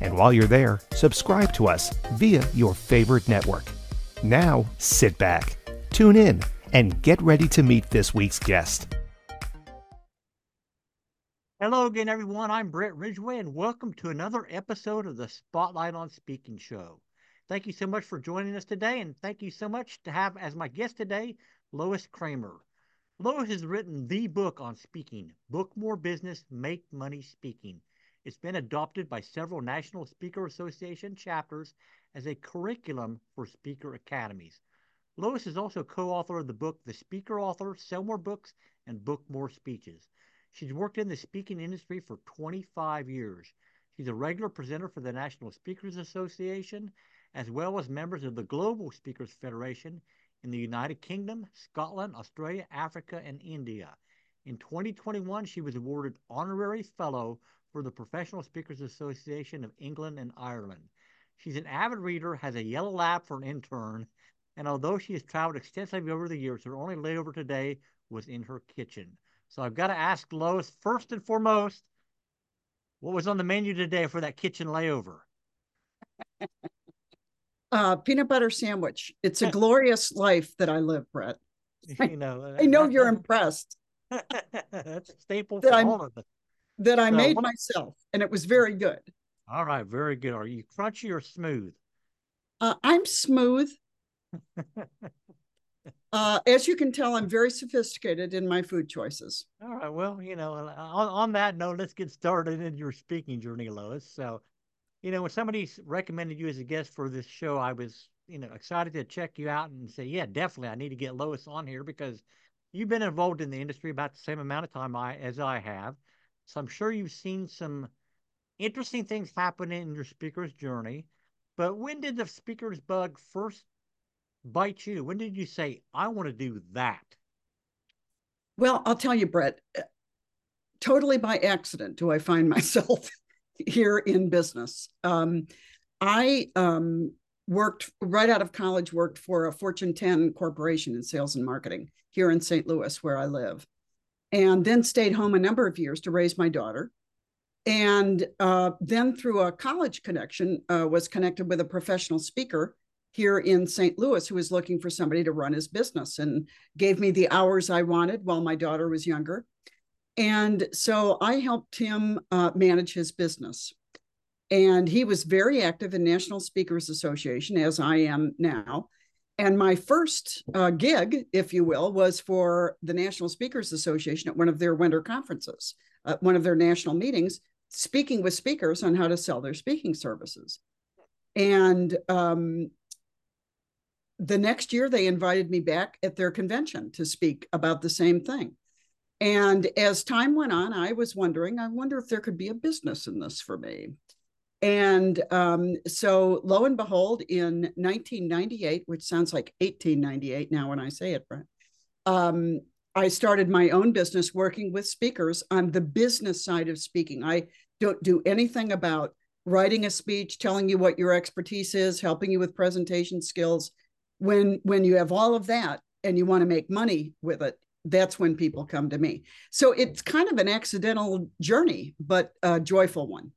And while you're there, subscribe to us via your favorite network. Now, sit back, tune in, and get ready to meet this week's guest. Hello again, everyone. I'm Brett Ridgway, and welcome to another episode of the Spotlight on Speaking show. Thank you so much for joining us today, and thank you so much to have as my guest today Lois Creamer. Lois has written the book on speaking, Book More Business, Make Money Speaking. It's been adopted by several National Speaker Association chapters as a curriculum for speaker academies. Lois is also co-author of the book The Speaker Author, Sell More Books, and Book More Speeches. She's worked in the speaking industry for 25 years. She's a regular presenter for the National Speakers Association, as well as members of the Global Speakers Federation in the United Kingdom, Scotland, Australia, Africa, and India. In 2021, she was awarded Honorary Fellow for the Professional Speakers Association of England and Ireland. She's an avid reader, has a yellow lab for an intern, and although she has traveled extensively over the years, her only layover today was in her kitchen. So I've got to ask Lois first and foremost, what was on the menu today for that kitchen layover? uh, peanut butter sandwich. It's a glorious life that I live, Brett. You know, I know you're impressed. That's a staple for I'm, all of us that I So made myself, and it was very good. All right, very good. Are you crunchy or smooth? Uh, I'm smooth. Uh, as you can tell, I'm very sophisticated in my food choices. All right. Well, you know, on, on that note, let's get started in your speaking journey, Lois. So, you know, when somebody recommended you as a guest for this show, I was, you know, excited to check you out and say, yeah, definitely, I need to get Lois on here because you've been involved in the industry about the same amount of time I as I have. So I'm sure you've seen some interesting things happen in your speaker's journey. But when did the speaker's bug first bite you? When did you say, I want to do that? Well, I'll tell you, Brett, uh, totally by accident do I find myself here in business. Um, I um, worked right out of college, worked for a Fortune 10 corporation in sales and marketing here in St. Louis, where I live, and then stayed home a number of years to raise my daughter. And uh, then, through a college connection, uh, was connected with a professional speaker here in St. Louis who was looking for somebody to run his business and gave me the hours I wanted while my daughter was younger. And so I helped him uh, manage his business. And he was very active in National Speakers Association, as I am now. And my first uh, gig, if you will, was for the National Speakers Association at one of their winter conferences, uh, one of their national meetings, speaking with speakers on how to sell their speaking services. And um, the next year, they invited me back at their convention to speak about the same thing. And as time went on, I was wondering, I wonder if there could be a business in this for me. And um, so, lo and behold, in 1998, which sounds like 1898 now when I say it, Brent, um, I started my own business working with speakers on the business side of speaking. I don't do anything about writing a speech, telling you what your expertise is, helping you with presentation skills. When when you have all of that and you want to make money with it, that's when people come to me. So it's kind of an accidental journey, but a joyful one.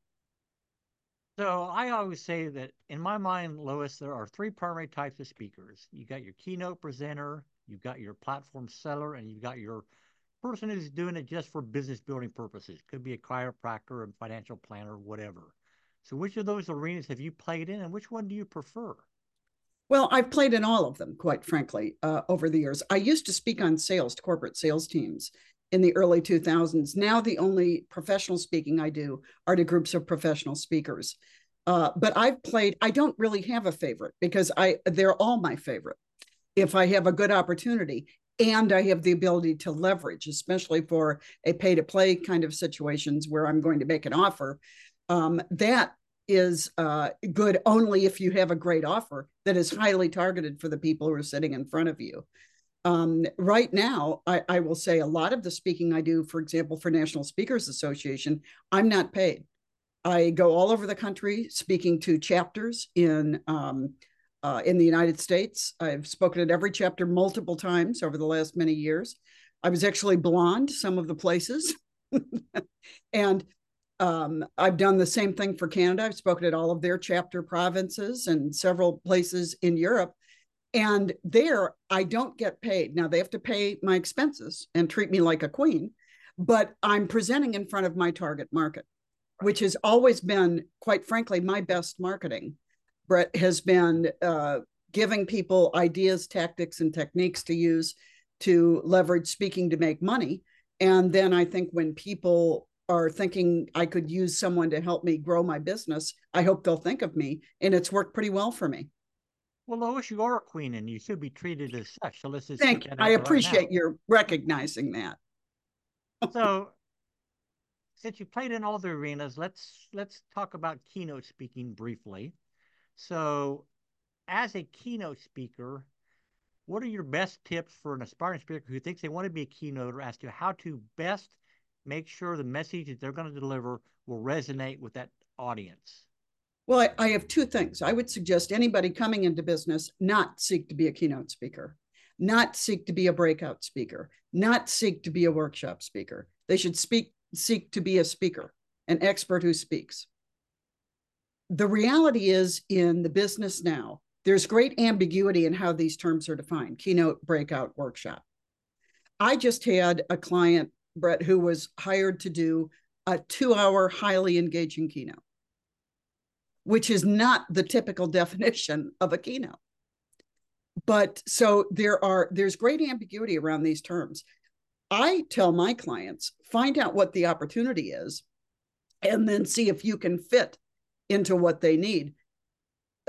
So I always say that in my mind, Lois, there are three primary types of speakers. You got your keynote presenter, you've got your platform seller, and you've got your person who's doing it just for business building purposes. Could be a chiropractor, and financial planner, whatever. So, which of those arenas have you played in, and which one do you prefer? Well, I've played in all of them, quite frankly, uh, over the years. I used to speak on sales to corporate sales teams in the early 2000s. Now, the only professional speaking I do are to groups of professional speakers. Uh, but I've played, I don't really have a favorite because I they're all my favorite. If I have a good opportunity and I have the ability to leverage, especially for a pay to play kind of situations where I'm going to make an offer, um, that is uh, good only if you have a great offer that is highly targeted for the people who are sitting in front of you. Um, right now, I, I, will say a lot of the speaking I do, for example, for National Speakers Association, I'm not paid. I go all over the country speaking to chapters in um, uh, in the United States. I've spoken at every chapter multiple times over the last many years. I was actually blonde some of the places, and um, I've done the same thing for Canada. I've spoken at all of their chapter provinces and several places in Europe. And there, I don't get paid. Now, they have to pay my expenses and treat me like a queen, but I'm presenting in front of my target market, which has always been, quite frankly, my best marketing. Brett has been uh, giving people ideas, tactics, and techniques to use to leverage speaking to make money. And then I think when people are thinking I could use someone to help me grow my business, I hope they'll think of me. And it's worked pretty well for me. Well, Lois, you are a queen and you should be treated as such. So let's just thank you. I appreciate right your recognizing that. so since you played in all the arenas, let's let's talk about keynote speaking briefly. So as a keynote speaker, what are your best tips for an aspiring speaker who thinks they want to be a keynoter as to how to best make sure the message that they're going to deliver will resonate with that audience? Well, I, I, have two things. I would suggest anybody coming into business not seek to be a keynote speaker, not seek to be a breakout speaker, not seek to be a workshop speaker. They should speak seek to be a speaker, an expert who speaks. The reality is in the business now, there's great ambiguity in how these terms are defined keynote, breakout, workshop. I just had a client Brett, who was hired to do a two hour, highly engaging keynote, which is not the typical definition of a keynote. But so there are, there's great ambiguity around these terms. I tell my clients, find out what the opportunity is and then see if you can fit into what they need.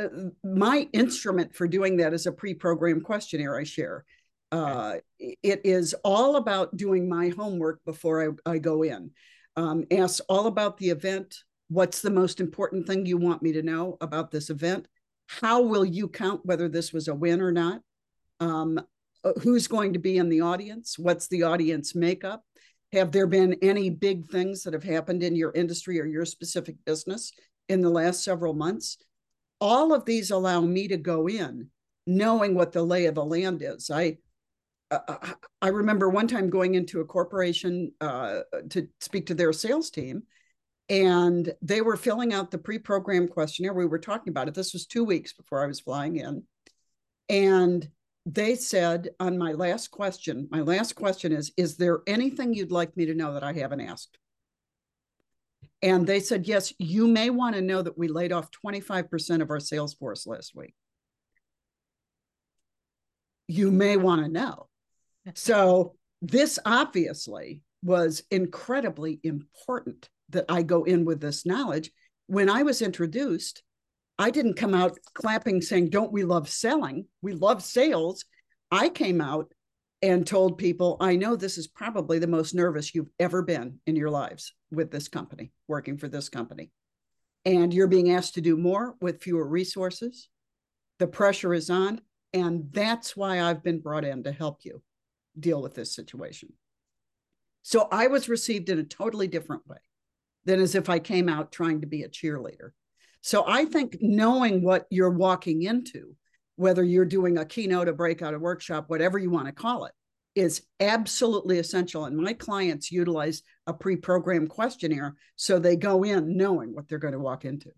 Uh, my instrument for doing that is a pre programmed questionnaire I share. Uh, it is all about doing my homework before I, I go in. Um, ask all about the event. What's the most important thing you want me to know about this event? How will you count whether this was a win or not? Um, uh, who's going to be in the audience? What's the audience makeup? Have there been any big things that have happened in your industry or your specific business in the last several months? All of these allow me to go in knowing what the lay of the land is. I uh, I remember one time going into a corporation uh, to speak to their sales team, and they were filling out the pre-programmed questionnaire. We were talking about it. This was two weeks before I was flying in, and they said on my last question, my last question is, is there anything you'd like me to know that I haven't asked? And they said, yes, you may want to know that we laid off 25% of our sales force last week. You may want to know so this obviously was incredibly important that I go in with this knowledge. When I was introduced, I didn't come out clapping saying, Don't we love selling? We love sales. I came out and told people, I know this is probably the most nervous you've ever been in your lives with this company, working for this company. And you're being asked to do more with fewer resources. The pressure is on. And that's why I've been brought in to help you deal with this situation. So I was received in a totally different way than as if I came out trying to be a cheerleader. So I think knowing what you're walking into, whether you're doing a keynote, a breakout, a workshop, whatever you want to call it, is absolutely essential. And my clients utilize a pre programmed questionnaire so they go in knowing what they're going to walk into.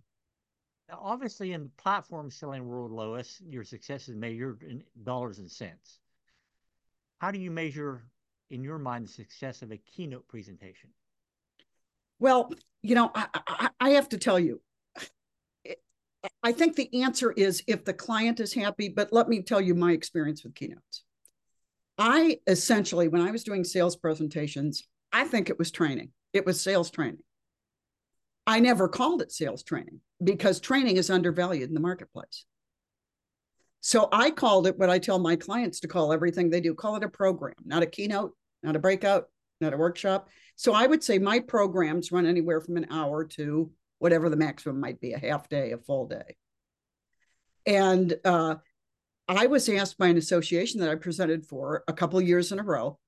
Now, obviously, in the platform selling world, Lois, your success is measured in dollars and cents how do you measure in your mind the success of a keynote presentation? Well, you know, I, I, I have to tell you, I think the answer is if the client is happy, but let me tell you my experience with keynotes. I essentially, when I was doing sales presentations, I think it was training, it was sales training. I never called it sales training because training is undervalued in the marketplace. So I called it what I tell my clients to call everything they do call it a program, not a keynote, not a breakout, not a workshop. So I would say my programs run anywhere from an hour to whatever the maximum might be a half day, a full day. And uh, I was asked by an association that I presented for a couple years in a row,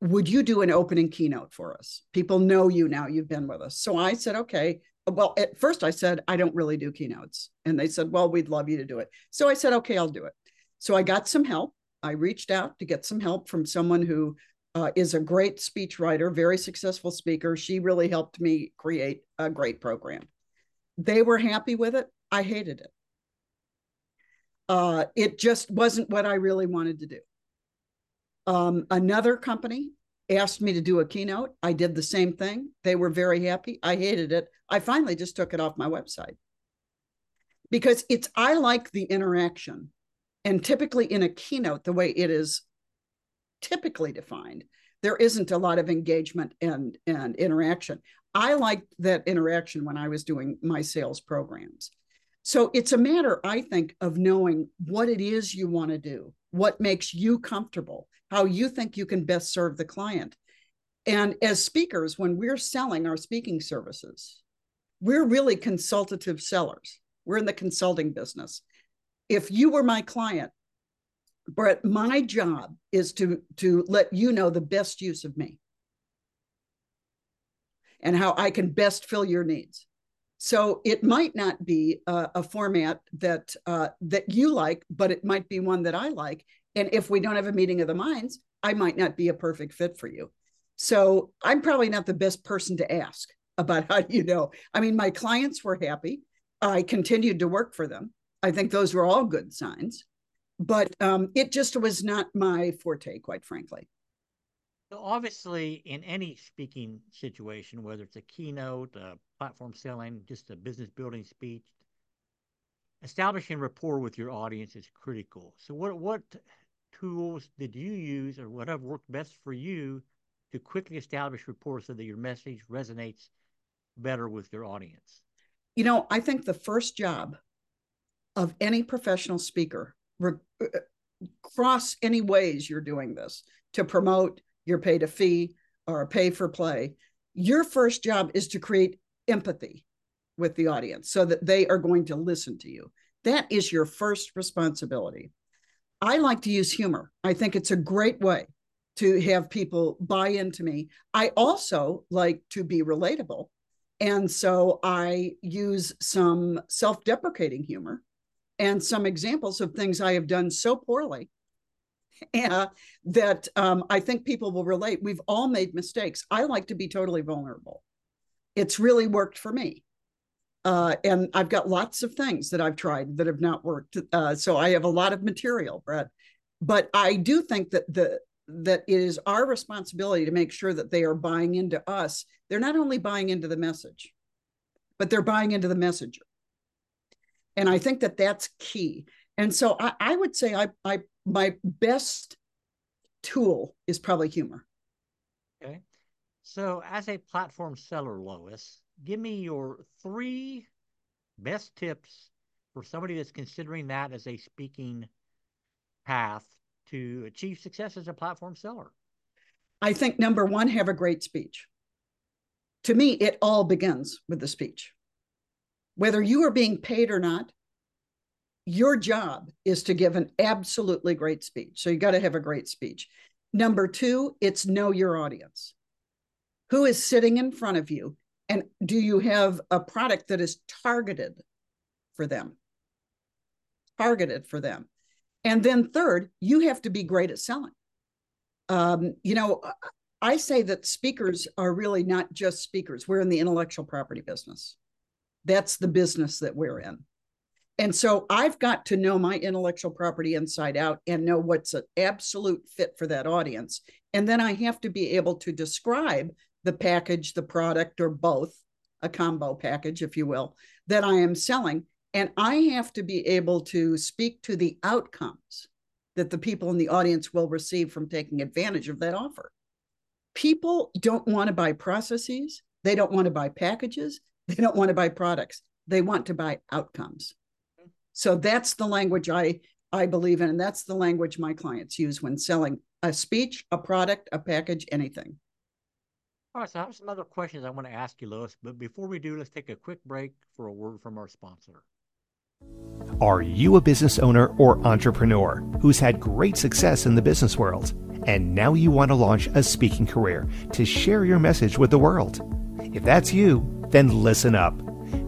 would you do an opening keynote for us? People know you now, you've been with us. So I said, okay. Well, at first I said, I don't really do keynotes. And they said, well, we'd love you to do it. So I said, okay, I'll do it. So I got some help. I reached out to get some help from someone who uh, is a great speech writer, very successful speaker. She really helped me create a great program. They were happy with it. I hated it. Uh, it just wasn't what I really wanted to do. Um, another company asked me to do a keynote. I did the same thing. They were very happy. I hated it. I finally just took it off my website because it's, I like the interaction. And typically in a keynote, the way it is typically defined, there isn't a lot of engagement and, and interaction. I liked that interaction when I was doing my sales programs. So it's a matter, I think, of knowing what it is you want to do, what makes you comfortable, how you think you can best serve the client. And as speakers, when we're selling our speaking services, we're really consultative sellers. We're in the consulting business. If you were my client, Brett, my job is to to let you know the best use of me and how I can best fill your needs. So it might not be a, a format that uh, that you like, but it might be one that I like. And if we don't have a meeting of the minds, I might not be a perfect fit for you. So I'm probably not the best person to ask about how you know. I mean, my clients were happy. I continued to work for them. I think those were all good signs but um, it just was not my forte, quite frankly. So obviously, in any speaking situation, whether it's a keynote, a platform selling, just a business building speech, establishing rapport with your audience is critical. So, what what tools did you use, or what have worked best for you to quickly establish rapport so that your message resonates better with your audience? You know, I think the first job of any professional speaker Uh, cross any ways you're doing this to promote your paid a fee or a pay for play. Your first job is to create empathy with the audience so that they are going to listen to you. That is your first responsibility. I like to use humor. I think it's a great way to have people buy into me. I also like to be relatable. And so i use some self-deprecating humor and some examples of things I have done so poorly uh, that um, I think people will relate. We've all made mistakes. I like to be totally vulnerable. It's really worked for me. Uh, and I've got lots of things that I've tried that have not worked. Uh, so I have a lot of material, Brett. But I do think that the that it is our responsibility to make sure that they are buying into us. They're not only buying into the message, but they're buying into the messenger. And I think that that's key. And so I, I would say I, I my best tool is probably humor. Okay. So as a platform seller, Lois, give me your three best tips for somebody that's considering that as a speaking path to achieve success as a platform seller. I think number one, have a great speech. To me, it all begins with the speech whether you are being paid or not, your job is to give an absolutely great speech. So you got to have a great speech. Number two, it's know your audience. Who is sitting in front of you? And do you have a product that is targeted for them? Targeted for them. And then third, you have to be great at selling. Um, you know, I say that speakers are really not just speakers. We're in the intellectual property business. That's the business that we're in. And so I've got to know my intellectual property inside out and know what's an absolute fit for that audience. And then I have to be able to describe the package, the product, or both, a combo package, if you will, that I am selling And I have to be able to speak to the outcomes that the people in the audience will receive from taking advantage of that offer. People don't want to buy processes, they don't want to buy packages, they don't want to buy products. They want to buy outcomes. So that's the language I I believe in and that's the language my clients use when selling a speech, a product, a package, anything. All right, so I have some other questions I want to ask you, Lois. But before we do, let's take a quick break for a word from our sponsor. Are you a business owner or entrepreneur who's had great success in the business world? And now you want to launch a speaking career to share your message with the world? If that's you, then listen up.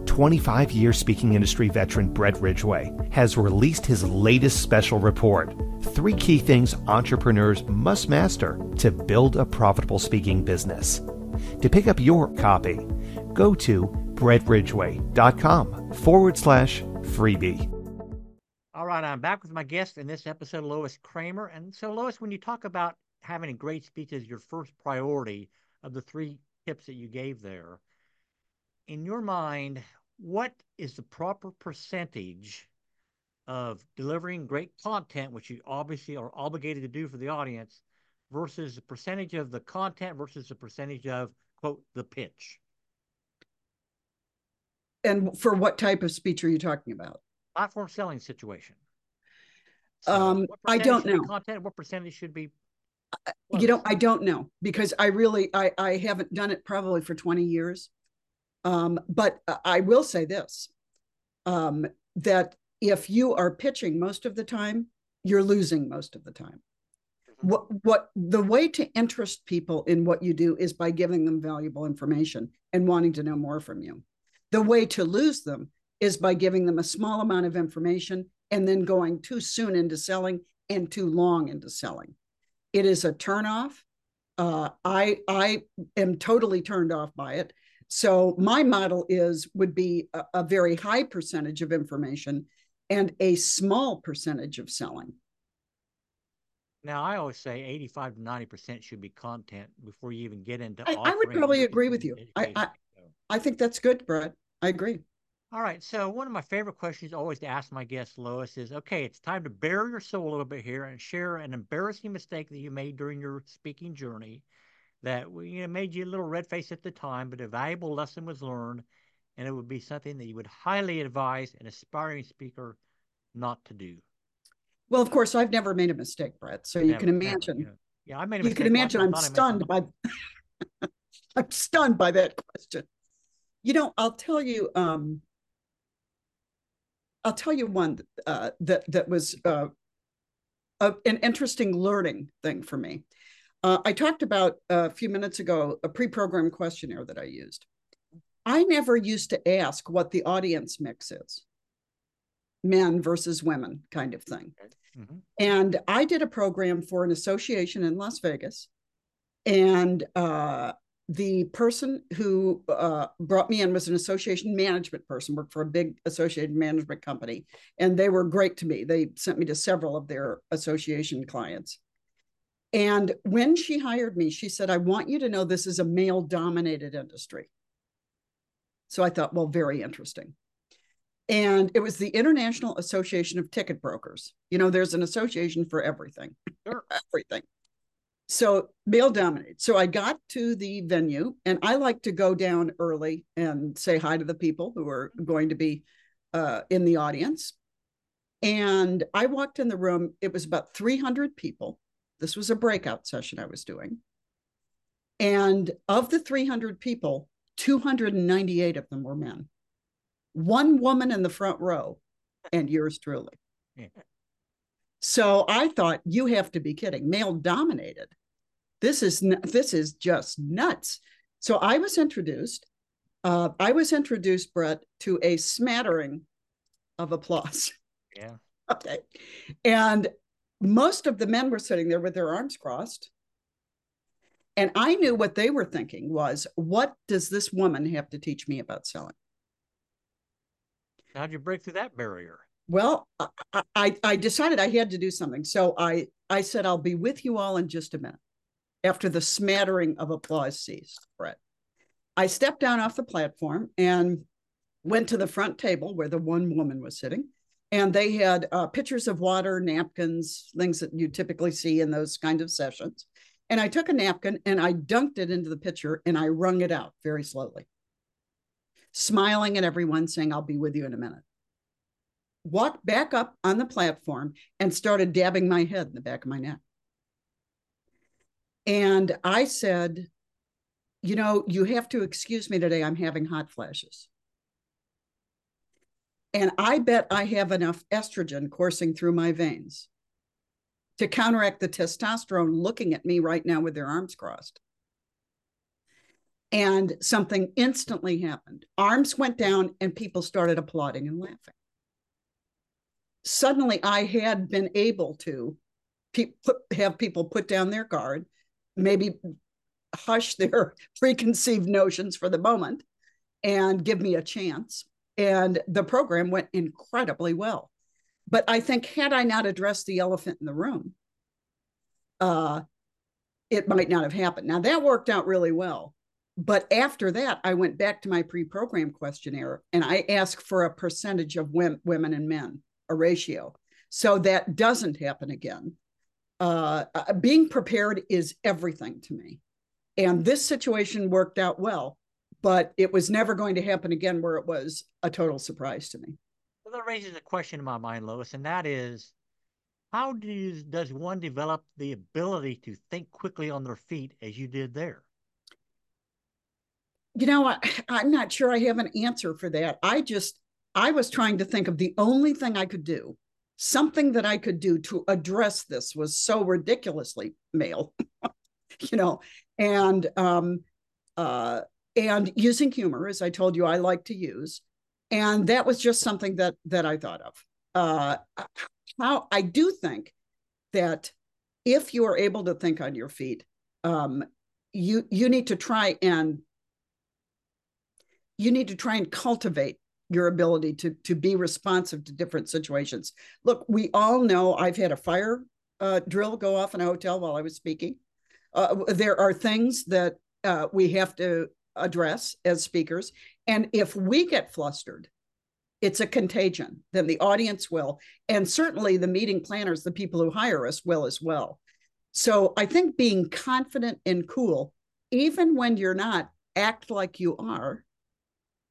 25 year speaking industry veteran Brett Ridgway has released his latest special report Three Key Things Entrepreneurs Must Master to Build a Profitable Speaking Business. To pick up your copy, go to brettridgway.com forward slash freebie. All right, I'm back with my guest in this episode, Lois Creamer. And so, Lois, when you talk about having a great speech as your first priority of the three tips that you gave there, in your mind, what is the proper percentage of delivering great content, which you obviously are obligated to do for the audience, versus the percentage of the content versus the percentage of, quote, the pitch? And for what type of speech are you talking about? Platform selling situation. So um, I don't know. Content, what percentage should be? You know, I don't know because I really, I, I haven't done it probably for 20 years. Um, but I will say this um, that if you are pitching most of the time, you're losing most of the time. Mm-hmm. What, what the way to interest people in what you do is by giving them valuable information and wanting to know more from you. The way to lose them is by giving them a small amount of information and then going too soon into selling and too long into selling. It is a turnoff. Uh, I I am totally turned off by it. So my model is would be a, a very high percentage of information and a small percentage of selling. Now, I always say 85 to 90% should be content before you even get into I, I would probably agree with you. I, I, I think that's good, Brett. I agree. All right. So one of my favorite questions always to ask my guest Lois is, okay, it's time to bare your soul a little bit here and share an embarrassing mistake that you made during your speaking journey that you know made you a little red face at the time, but a valuable lesson was learned, and it would be something that you would highly advise an aspiring speaker not to do. Well, of course, I've never made a mistake, Brett. So never, you can imagine. Never, you know. Yeah, I made a mistake. You can imagine I'm stunned by I'm stunned by that question. You know, I'll tell you. Um, I'll tell you one uh, that that was uh, a, an interesting learning thing for me. Uh, I talked about a few minutes ago a pre-programmed questionnaire that I used. I never used to ask what the audience mix is, men versus women, kind of thing. Mm-hmm. And I did a program for an association in Las Vegas, and uh, the person who uh, brought me in was an association management person, worked for a big associated management company, and they were great to me. They sent me to several of their association clients. And when she hired me, she said, I want you to know this is a male dominated industry. So I thought, well, very interesting. And it was the International Association of Ticket Brokers. You know, there's an association for everything, sure. everything. So male dominated. So I got to the venue and I like to go down early and say hi to the people who are going to be uh, in the audience. And I walked in the room, it was about 300 people. This was a breakout session I was doing. And of the 300 people, 298 of them were men. One woman in the front row, and yours truly. So I thought, you have to be kidding. Male dominated. This is this is just nuts. So I was introduced. Uh, I was introduced, Brett, to a smattering of applause. Yeah. okay. And most of the men were sitting there with their arms crossed. And I knew what they were thinking was, what does this woman have to teach me about selling? How'd you break through that barrier? Well, I, I, I decided I had to do something. So I, I said, I'll be with you all in just a minute. After the smattering of applause ceased, Brett, I stepped down off the platform and went to the front table where the one woman was sitting, and they had uh, pitchers of water, napkins, things that you typically see in those kind of sessions. And I took a napkin and I dunked it into the pitcher and I wrung it out very slowly, smiling at everyone, saying, I'll be with you in a minute. Walked back up on the platform and started dabbing my head in the back of my neck. And I said, You know, you have to excuse me today. I'm having hot flashes. And I bet I have enough estrogen coursing through my veins to counteract the testosterone looking at me right now with their arms crossed. And something instantly happened. Arms went down and people started applauding and laughing. Suddenly, I had been able to pe- put, have people put down their guard, maybe hush their preconceived notions for the moment, and give me a chance. And the program went incredibly well. But I think had I not addressed the elephant in the room, uh, it might not have happened. Now that worked out really well. But after that, I went back to my pre-program questionnaire and I asked for a percentage of women and men, a ratio. So that doesn't happen again. Uh, uh, being prepared is everything to me. And this situation worked out well, but it was never going to happen again where it was a total surprise to me that raises a question in my mind, Lois, and that is how do you, does one develop the ability to think quickly on their feet as you did there? You know, I, I'm not sure I have an answer for that. I just, I was trying to think of the only thing I could do, something that I could do to address this was so ridiculously male, you know, and, um, uh, and using humor, as I told you, I like to use, and that was just something that that I thought of. Uh, how I do think that if you are able to think on your feet, um, you you need to try and you need to try and cultivate your ability to to be responsive to different situations. Look, we all know I've had a fire uh, drill go off in a hotel while I was speaking. Uh, there are things that uh, we have to address as speakers, and if we get flustered, it's a contagion, then the audience will. And certainly the meeting planners, the people who hire us, will as well. So I think being confident and cool, even when you're not, act like you are,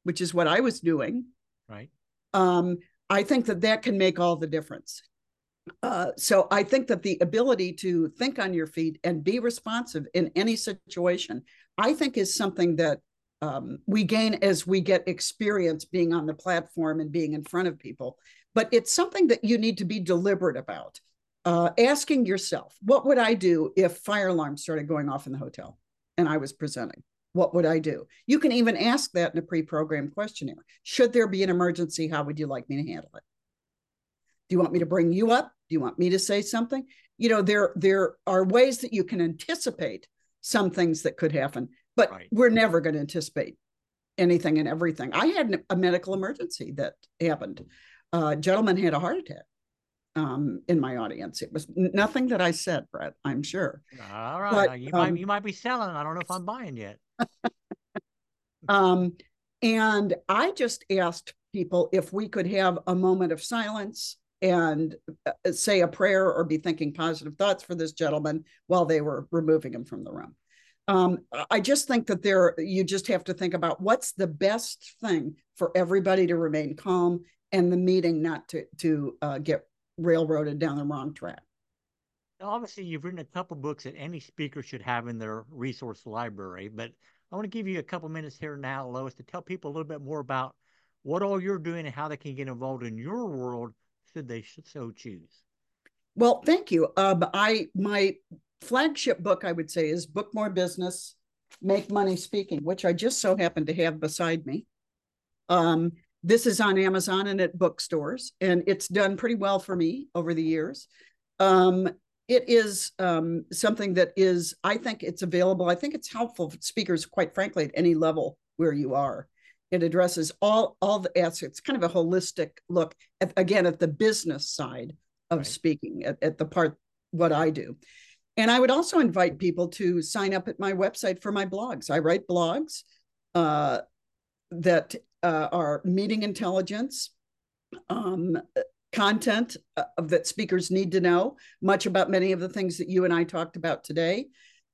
which is what I was doing. Right. Um, I think that that can make all the difference. Uh, so I think that the ability to think on your feet and be responsive in any situation, I think is something that um, we gain as we get experience being on the platform and being in front of people. But it's something that you need to be deliberate about. Uh, asking yourself, what would I do if fire alarms started going off in the hotel and I was presenting? What would I do? You can even ask that in a pre programmed questionnaire. Should there be an emergency, how would you like me to handle it? Do you want me to bring you up? Do you want me to say something? You know, there, there are ways that you can anticipate some things that could happen but right. we're never going to anticipate anything and everything. I had a medical emergency that happened. A gentleman had a heart attack um, in my audience. It was nothing that I said, Brett. I'm sure. All right, but, you um, might you might be selling. I don't know if I'm buying yet. um, and I just asked people if we could have a moment of silence and uh, say a prayer or be thinking positive thoughts for this gentleman while they were removing him from the room um, I just think that there you just have to think about what's the best thing for everybody to remain calm and the meeting not to to uh, get railroaded down the wrong track. Obviously, you've written a couple books that any speaker should have in their resource library, but I want to give you a couple minutes here now, Lois, to tell people a little bit more about what all you're doing and how they can get involved in your world should they so choose. Well, thank you. Um, I my flagship book, I would say, is Book More Business, Make Money Speaking, which I just so happen to have beside me. Um, this is on Amazon and at bookstores, and it's done pretty well for me over the years. Um, it is um, something that is, I think it's available. I think it's helpful for speakers, quite frankly, at any level where you are. It addresses all all the aspects, kind of a holistic look at, again at the business side of right. speaking, at, at the part what I do. And I would also invite people to sign up at my website for my blogs. I write blogs uh, that uh, are meeting intelligence, um, content uh, that speakers need to know, much about many of the things that you and I talked about today,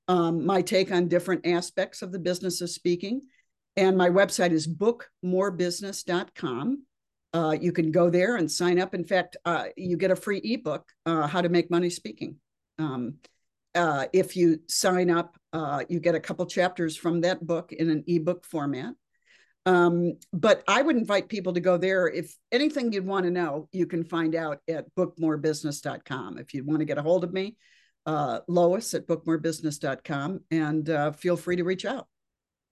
um, my take on different aspects of the business of speaking. And my website is bookmorebusiness.com. Uh, you can go there and sign up. In fact, uh, you get a free ebook, uh, How to Make Money Speaking. Um, uh, if you sign up, uh, you get a couple chapters from that book in an ebook format. Um, but I would invite people to go there. If anything you'd want to know, you can find out at bookmorebusiness.com. If you want to get a hold of me, uh, Lois at bookmorebusiness.com, and feel free to reach out.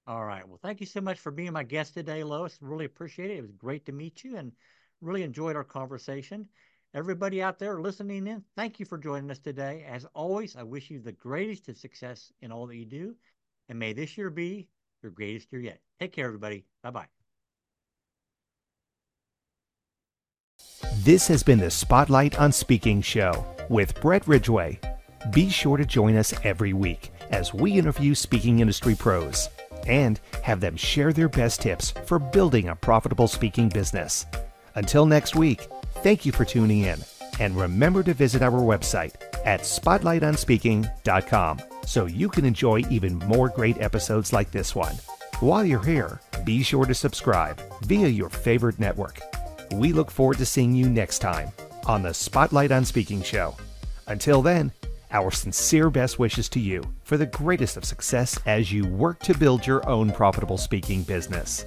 All right. Well, thank you so much for being my guest today, Lois. Really appreciate it. It was great to meet you and really enjoyed our conversation. Everybody out there listening in, thank you for joining us today. As always, I wish you the greatest of success in all that you do. And may this year be your greatest year yet. Take care, everybody. Bye bye. This has been the Spotlight on Speaking show with Brett Ridgway. Be sure to join us every week as we interview speaking industry pros and have them share their best tips for building a profitable speaking business. Until next week, thank you for tuning in and remember to visit our website at spotlightonspeaking.com so you can enjoy even more great episodes like this one. While you're here, be sure to subscribe via your favorite network. We look forward to seeing you next time on the Spotlight on Speaking show. Until then, our sincere best wishes to you for the greatest of success as you work to build your own profitable speaking business.